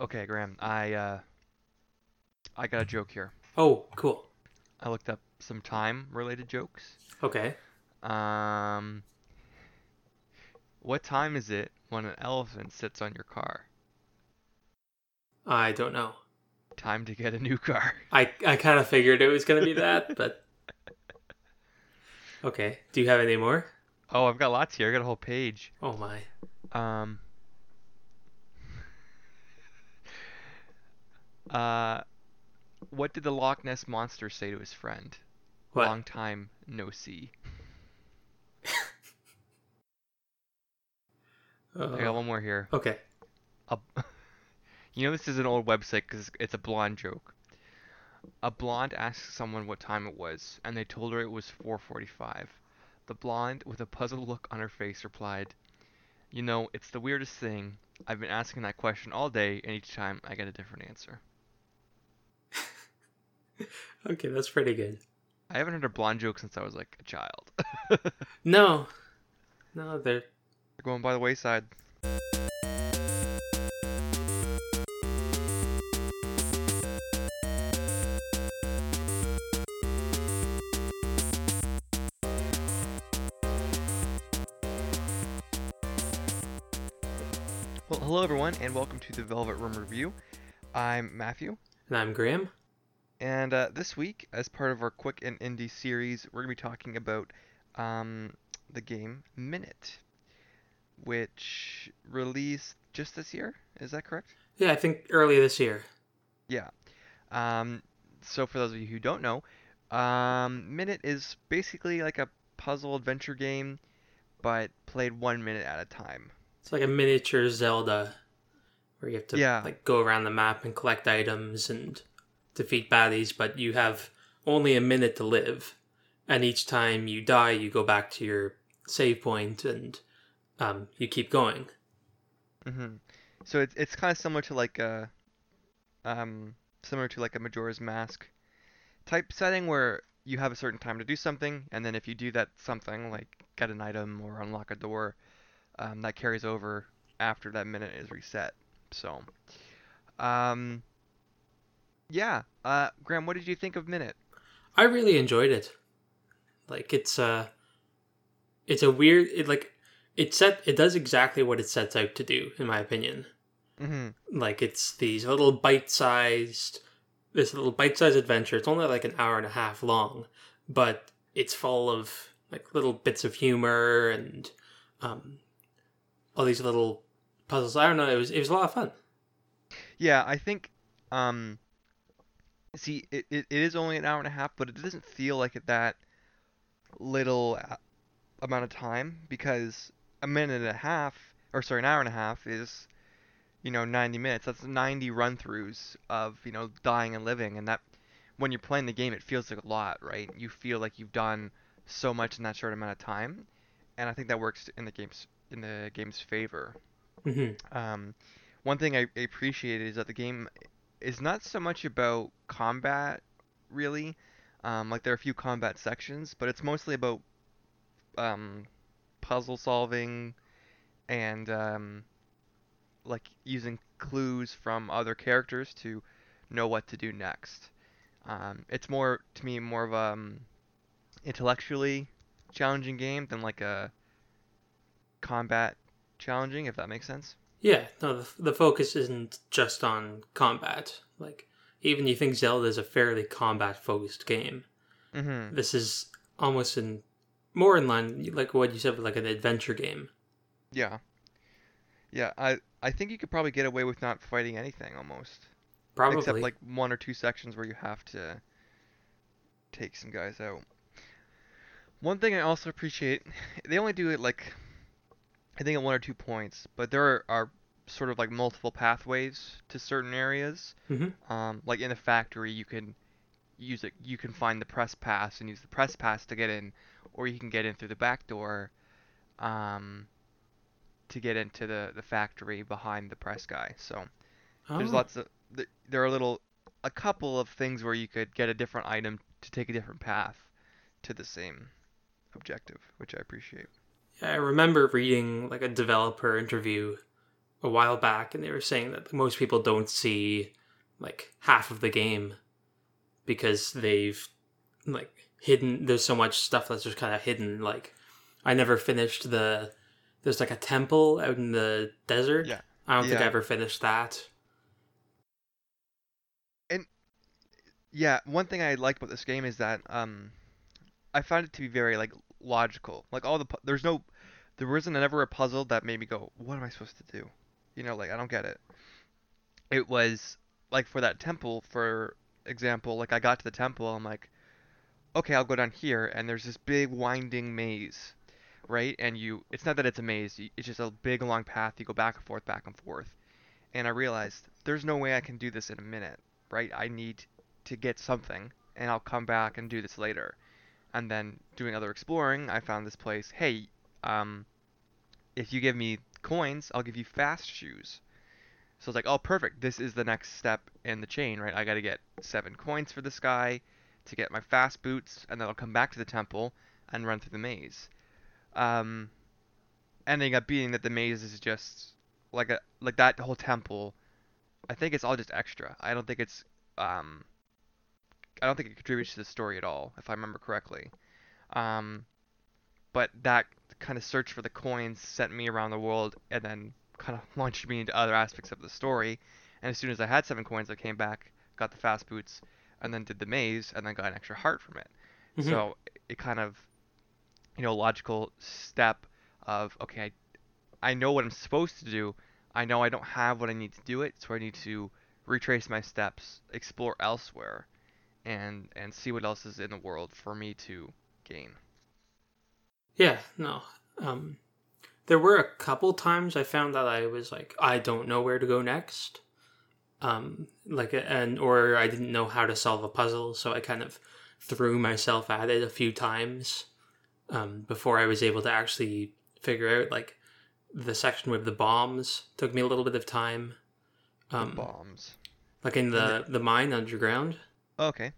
Okay, Graham. I uh, I got a joke here. Oh, cool. I looked up some time-related jokes. Okay. Um, what time is it when an elephant sits on your car? I don't know. Time to get a new car. I I kind of figured it was gonna be that, but okay. Do you have any more? Oh, I've got lots here. I got a whole page. Oh my. Um. Uh, what did the Loch Ness monster say to his friend? What? Long time no see. I got Uh, one more here. okay. A, you know this is an old website because it's a blonde joke. A blonde asked someone what time it was, and they told her it was 4:45. The blonde, with a puzzled look on her face, replied, "You know, it's the weirdest thing. I've been asking that question all day, and each time I get a different answer." Okay, that's pretty good. I haven't heard a blonde joke since I was like a child. No. No, they're They're going by the wayside. Well, hello everyone, and welcome to the Velvet Room Review. I'm Matthew, and I'm Graham. And uh, this week, as part of our Quick and Indie series, we're going to be talking about um, the game Minit, which released just this year. Is that correct? Yeah, I think earlier this year. Yeah. Um, so for those of you who don't know, um, Minit is basically like a puzzle adventure game, but played one minute at a time. It's like a miniature Zelda where you have to Yeah. like go around the map and collect items and defeat baddies, but you have only a minute to live. And each time you die, you go back to your save point and um, you keep going. hmm So it's it's kind of similar to like a, um, similar to like a Majora's Mask type setting where you have a certain time to do something, and then if you do that something, like get an item or unlock a door, um, that carries over after that minute is reset. So, um, yeah. Uh, Graham, what did you think of Minit? I really enjoyed it. Like it's uh it's a weird it like it set it does exactly what it sets out to do, in my opinion. Mm-hmm. like it's these little bite-sized this little bite-sized adventure it's only like an hour and a half long but it's full of like little bits of humor and um all these little puzzles i don't know it was it was a lot of fun Yeah, I think, um, see, it, it, it is only an hour and a half, but it doesn't feel like it that little amount of time because a minute and a half, or sorry, an hour and a half is, you know, 90 minutes. That's 90 run-throughs of, you know, dying and living, and that, when you're playing the game, it feels like a lot, right? You feel like you've done so much in that short amount of time, and I think that works in the game's in the game's favor. hmm Um, one thing I appreciated is that the game is not so much about combat, really. Um, like there are a few combat sections, but it's mostly about um, puzzle solving and um, like using clues from other characters to know what to do next. Um, it's more to me more of a um, intellectually challenging game than like a combat challenging, if that makes sense. Yeah no the, the focus isn't just on combat like even you think zelda is a fairly combat focused game Mm-hmm. this is almost in more in line like what you said with like an adventure game Yeah. Yeah, I I think you could probably get away with not fighting anything almost. probably Except like one or two sections where you have to take some guys out. One thing I also appreciate, they only do it like I think at one or two points, but there are, are sort of like multiple pathways to certain areas. Mhm. Um, like in a factory, you can use it. You can find the press pass and use the press pass to get in, or you can get in through the back door, um, to get into the the factory behind the press guy. So there's Oh. lots of there are little a couple of things where you could get a different item to take a different path to the same objective, which I appreciate. I remember reading like a developer interview a while back, and they were saying that most people don't see like half of the game because they've like hidden. There's so much stuff that's just kind of hidden. Like I never finished the. There's like a temple out in the desert. Yeah. I don't think I ever finished that. And yeah, one thing I like about this game is that um, I found it to be very like logical. Like all the pu- there's no, there wasn't ever a puzzle that made me go, what am I supposed to do? You know, like I don't get it. It was like for that temple, for example, like I got to the temple, I'm like, okay, I'll go down here, and there's this big winding maze, right? And you, it's not that it's a maze, it's just a big long path. You go back and forth, back and forth. And I realized there's no way I can do this in a minute, right? I need to get something, and I'll come back and do this later. And then doing other exploring, I found this place. Hey, um, if you give me coins, I'll give you fast shoes. So it's like, oh, perfect. This is the next step in the chain, right? I got to get seven coins for this guy to get my fast boots, and then I'll come back to the temple and run through the maze. Um, ending up being that the maze is just like a like that whole temple. I think it's all just extra. I don't think it's um, I don't think it contributes to the story at all, if I remember correctly. Um, but that kind of search for the coins sent me around the world and then kind of launched me into other aspects of the story. And as soon as I had seven coins, I came back, got the fast boots, and then did the maze, and then got an extra heart from it. Mhm. So it kind of, you know, logical step of okay, I, I know what I'm supposed to do. I know I don't have what I need to do it, so I need to retrace my steps, explore elsewhere, and and see what else is in the world for me to gain. Yeah, no. Um, there were a couple times I found that I was like, I don't know where to go next. Um, like, and or I didn't know how to solve a puzzle, so I kind of threw myself at it a few times um, before I was able to actually figure out like the section with the bombs. Took me a little bit of time. The Um, bombs. like in the the mine underground. Okay.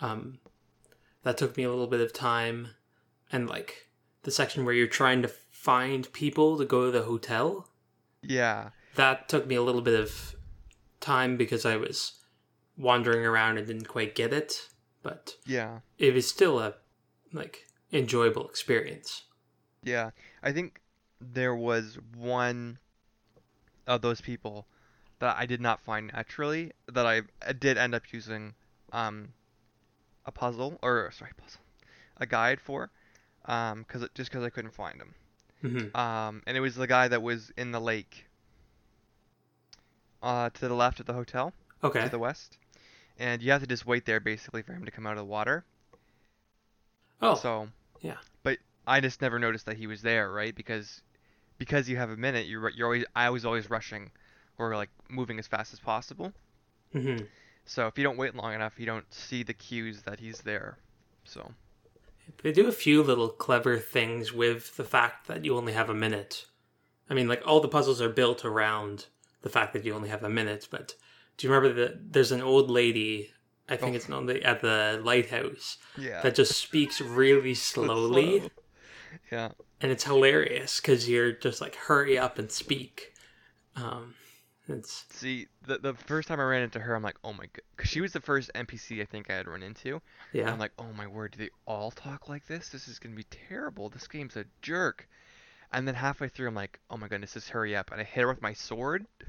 Um, that took me a little bit of time, and like the section where you're trying to find people to go to the hotel. Yeah. That took me a little bit of time because I was wandering around and didn't quite get it, but Yeah. it was still a like enjoyable experience. Yeah. I think there was one of those people that I did not find naturally that I, did end up using um a puzzle or sorry puzzle a guide for um cuz just cuz I couldn't find him. hmm Um and it was the guy that was in the lake uh to the left of the hotel Okay. to the west. And you have to just wait there basically for him to come out of the water. oh, So yeah. But I just never noticed that he was there, right? Because because you have a minute, you're you're always I was always rushing or like moving as fast as possible. hmm So if you don't wait long enough, you don't see the cues that he's there. So They do a few little clever things with the fact that you only have a minute. I mean, like all the puzzles are built around the fact that you only have a minute. But do you remember that there's an old lady? I think Oh. it's the at the lighthouse yeah. that just speaks really slowly, Slow. Yeah. and it's hilarious because you're just like hurry up and speak. Um, it's See, the the first time I ran into her, I'm like, oh my god, because she was the first NPC I think I had run into. yeah, I'm like, oh my word, do they all talk like this? This is gonna be terrible. This game's a jerk. And then halfway through, I'm like, oh my goodness, just hurry up. And I hit her with my sword.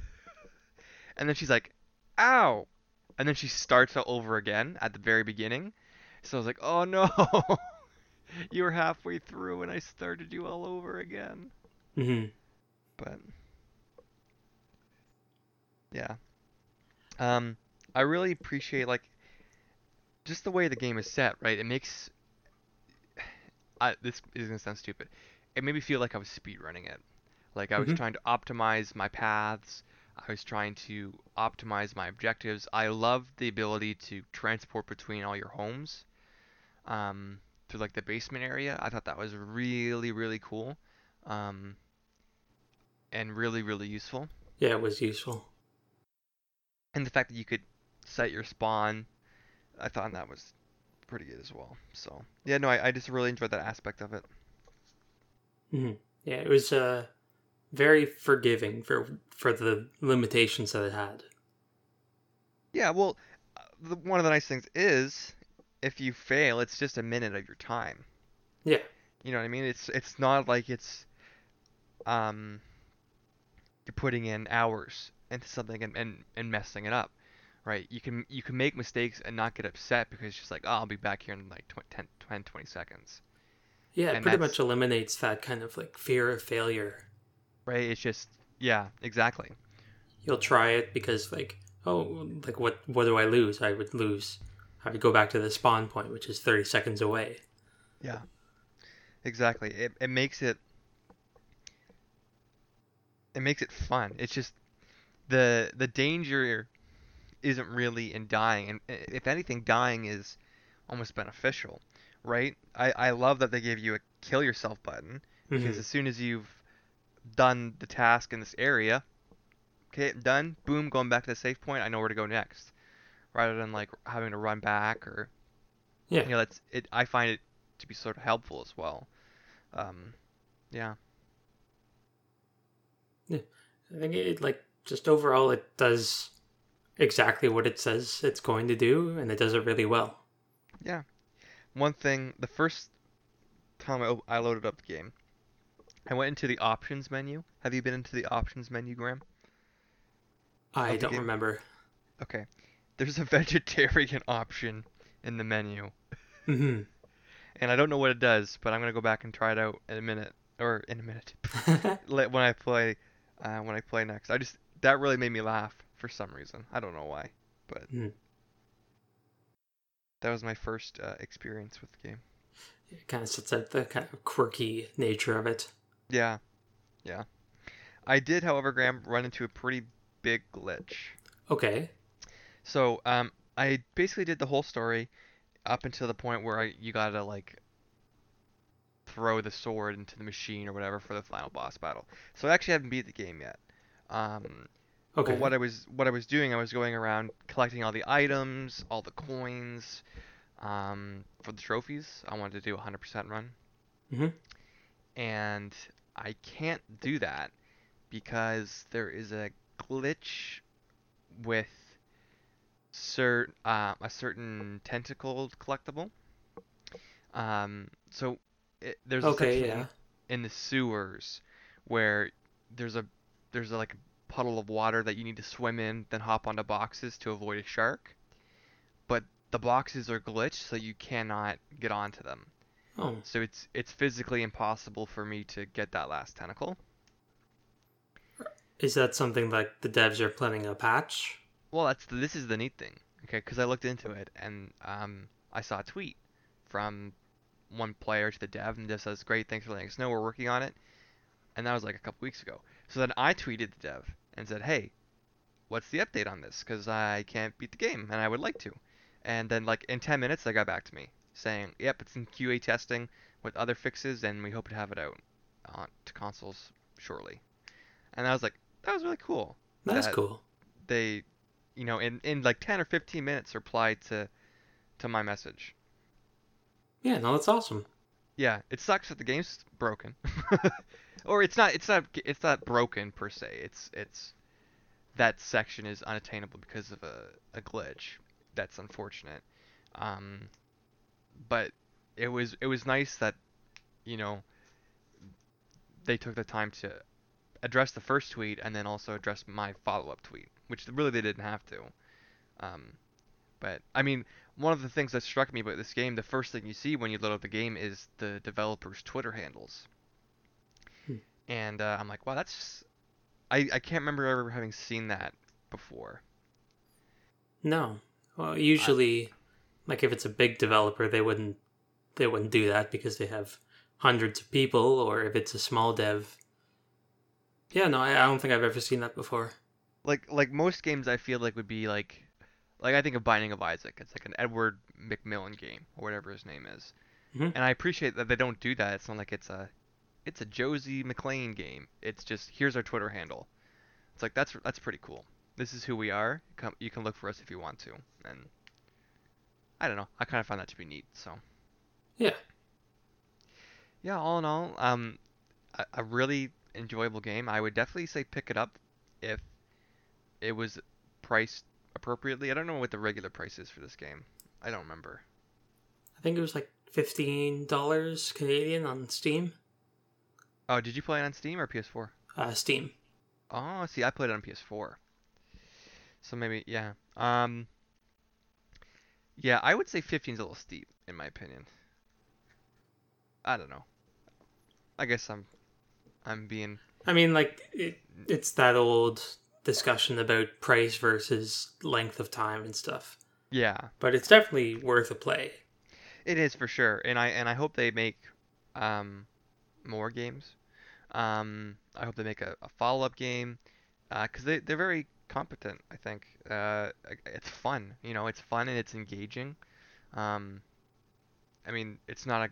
And then she's like, ow. And then she starts all over again at the very beginning. So I was like, oh no. you were halfway through and I started you all over again. hmm But yeah. Um I really appreciate like just the way the game is set, right? It makes I this is gonna sound stupid. It made me feel like I was speedrunning it. Like I was Mhm. trying to optimize my paths. I was trying to optimize my objectives. I love the ability to transport between all your homes. Um through like the basement area. I thought that was really, really cool. Um and really, really useful. yeah, it was useful. And the fact that you could set your spawn, I thought that was pretty good as well. So yeah, no, I, I just really enjoyed that aspect of it. hmm Yeah, it was uh, very forgiving for for the limitations that it had. Yeah, well, uh, the, one of the nice things is if you fail, it's just a minute of your time. Yeah. You know what I mean? It's it's not like it's um you're putting in hours into something and, and, and messing it up. Right? You can you can make mistakes and not get upset because it's just like, oh, I'll be back here in like 20, 10, 10 20 seconds. Yeah, it And pretty much eliminates that kind of like fear of failure. Right? It's just yeah, exactly. You'll try it because like, oh, like what what do I lose? I would lose. I would go back to the spawn point, which is 30 seconds away. Yeah. Exactly. It it makes it it makes it fun. It's just the the danger isn't really in dying, and if anything, dying is almost beneficial, right? I I love that they gave you a kill yourself button because Mhm. as soon as you've done the task in this area, okay, done, boom, going back to the safe point, I know where to go next, rather than like having to run back or Yeah. you know that's it i find it to be sort of helpful as well um yeah I think it like just overall it does exactly what it says it's going to do, and it does it really well. Yeah. One thing the first time I loaded up the game i went into the options menu have you been into the options menu graham I don't game. remember. okay there's a vegetarian option in the menu hmm and i don't know what it does but i'm gonna go back and try it out in a minute or in a minute when i play uh, when i play next i just that really made me laugh for some reason i don't know why but Hmm. that was my first uh, experience with the game it kind of sets out the kind of quirky nature of it. Yeah, yeah. I did, however, Graham, run into a pretty big glitch. Okay. So, um, I basically did the whole story up until the point where I, you gotta like throw the sword into the machine or whatever for the final boss battle. So I actually haven't beat the game yet. Um, Okay. what I was what I was doing, I was going around collecting all the items, all the coins, um, for the trophies. I wanted to do a 100% run. Mhm. And I can't do that because there is a glitch with cert uh, a certain tentacled collectible. Um, so it, there's a okay. section Yeah. in the sewers where there's a there's a, like a puddle of water that you need to swim in, then hop onto boxes to avoid a shark. But the boxes are glitched, so you cannot get onto them. Oh. So it's it's physically impossible for me to get that last tentacle. Is that something like the devs are planning a patch? Well, that's the, this is the neat thing, okay? Because I looked into it and um, I saw a tweet from one player to the dev, and the dev says, "Great, thanks for letting us know. We're working on it." And that was like a couple weeks ago. So then I tweeted the dev and said, "Hey, what's the update on this? Because I can't beat the game and I would like to." And then like in 10 minutes, they got back to me saying, "Yep, it's in QA testing with other fixes, and we hope to have it out on to consoles shortly." And I was like, "That was really cool." That's That- cool. they you know in in like 10 or 15 minutes replied to to my message Yeah. No, that's awesome. yeah it sucks that the game's broken or it's not it's not it's not broken per se. It's it's that section is unattainable because of a, a glitch. That's unfortunate. Um but it was it was nice that you know they took the time to address the first tweet and then also address my follow-up tweet which really they didn't have to. Um but i mean one of the things that struck me about this game the first thing you see when you load up the game is the developers twitter handles. And uh, i'm like wow that's I, I can't remember ever having seen that before No. Well, usually, like if it's a big developer, they wouldn't they wouldn't do that because they have hundreds of people, or if it's a small dev. Yeah, no, I, I don't think I've ever seen that before. like like most games I feel like would be like like I think of Binding of Isaac. It's like an Edward McMillen game or whatever his name is. Mhm. And I appreciate that they don't do that. It's not like it's a it's a Josie McLean game. It's just here's our Twitter handle. It's like that's that's pretty cool. This is who we are. Come, you can look for us if you want to. And I don't know. I kind of find that to be neat. So Yeah. yeah, all in all, um, a, a really enjoyable game. I would definitely say pick it up if it was priced appropriately. I don't know what the regular price is for this game. I don't remember. I think it was like fifteen dollars Canadian on Steam. Oh, did you play it on Steam or PS4? Uh, Steam. Oh, see, I played it on PS4. So maybe, yeah. Um, yeah, I would say 15 is a little steep, in my opinion. I don't know. I guess I'm, I'm being. I mean, like it, it's that old discussion about price versus length of time and stuff. Yeah, But it's definitely worth a play. it is for sure, and I and I hope they make, um, more games. Um, I hope they make a, a follow-up game, uh, cause they they're very competent. I think. Uh, it's fun. You know, it's fun and it's engaging. Um, I mean, it's not a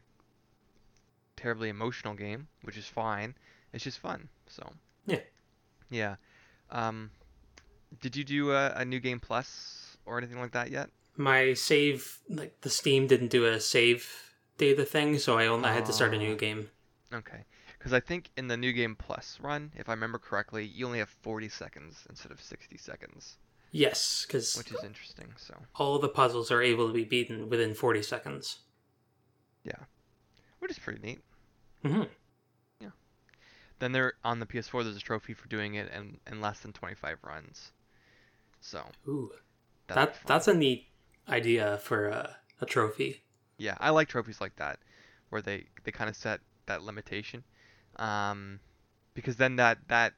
terribly emotional game, which is fine. It's just fun. So. Yeah. Yeah. Um, did you do a, a new game plus or anything like that yet? My save, like the Steam didn't do a save data thing, so I only I had to start a new Oh. game. Okay. Because I think in the New Game Plus run, if I remember correctly, you only have 40 seconds instead of 60 seconds, Yes, because which is interesting. So, all the puzzles are able to be beaten within forty seconds. Yeah, which is pretty neat. hmm Yeah. Then there on the PS4, there's a trophy for doing it in, in less than 25 runs. So, Ooh, that's that that's a neat idea for a, a trophy. Yeah, I like trophies like that, where they they kind of set that limitation, um, because then that that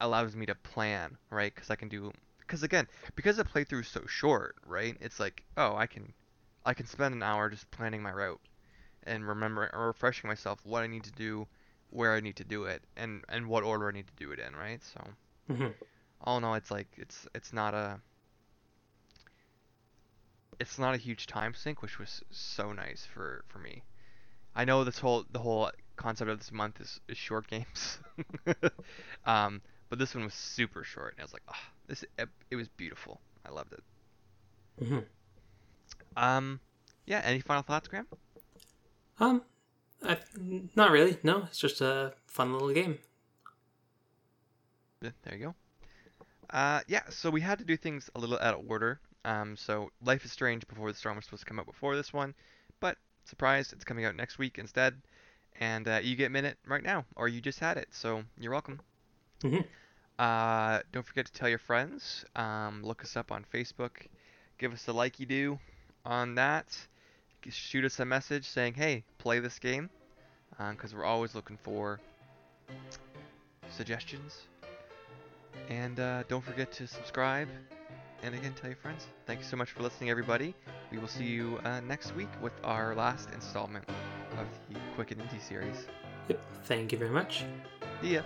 allows me to plan, right? Because I can do, because again, because the playthrough's so short, right? It's like, oh, I can, I can spend an hour just planning my route, and remembering or refreshing myself what I need to do, where I need to do it, and and what order I need to do it in, right? So hmm all in all, it's like it's it's not a it's not a huge time sink, which was so nice for for me. I know this whole the whole concept of this month is, is short games, um, but this one was super short, and I was like, oh, this it, it was beautiful. I loved it. hmm Um, yeah. Any final thoughts, Graham? Um, I, not really. No, it's just a fun little game. Yeah, there you go. Uh, yeah, so we had to do things a little out of order. Um, so Life is Strange Before the Storm was supposed to come out before this one, but surprise, it's coming out next week instead. And uh, you get Minit right now, or you just had it, so you're welcome. Mhm. Uh, don't forget to tell your friends. Um, look us up on Facebook. Give us a like you do on that. Shoot us a message saying, hey, play this game. Because we're always looking for suggestions. And uh, don't forget to subscribe. And again, tell your friends. Thank you so much for listening, everybody. We will see you uh, next week with our last installment of the Quick and Indie series. Yep. Thank you very much. Ya.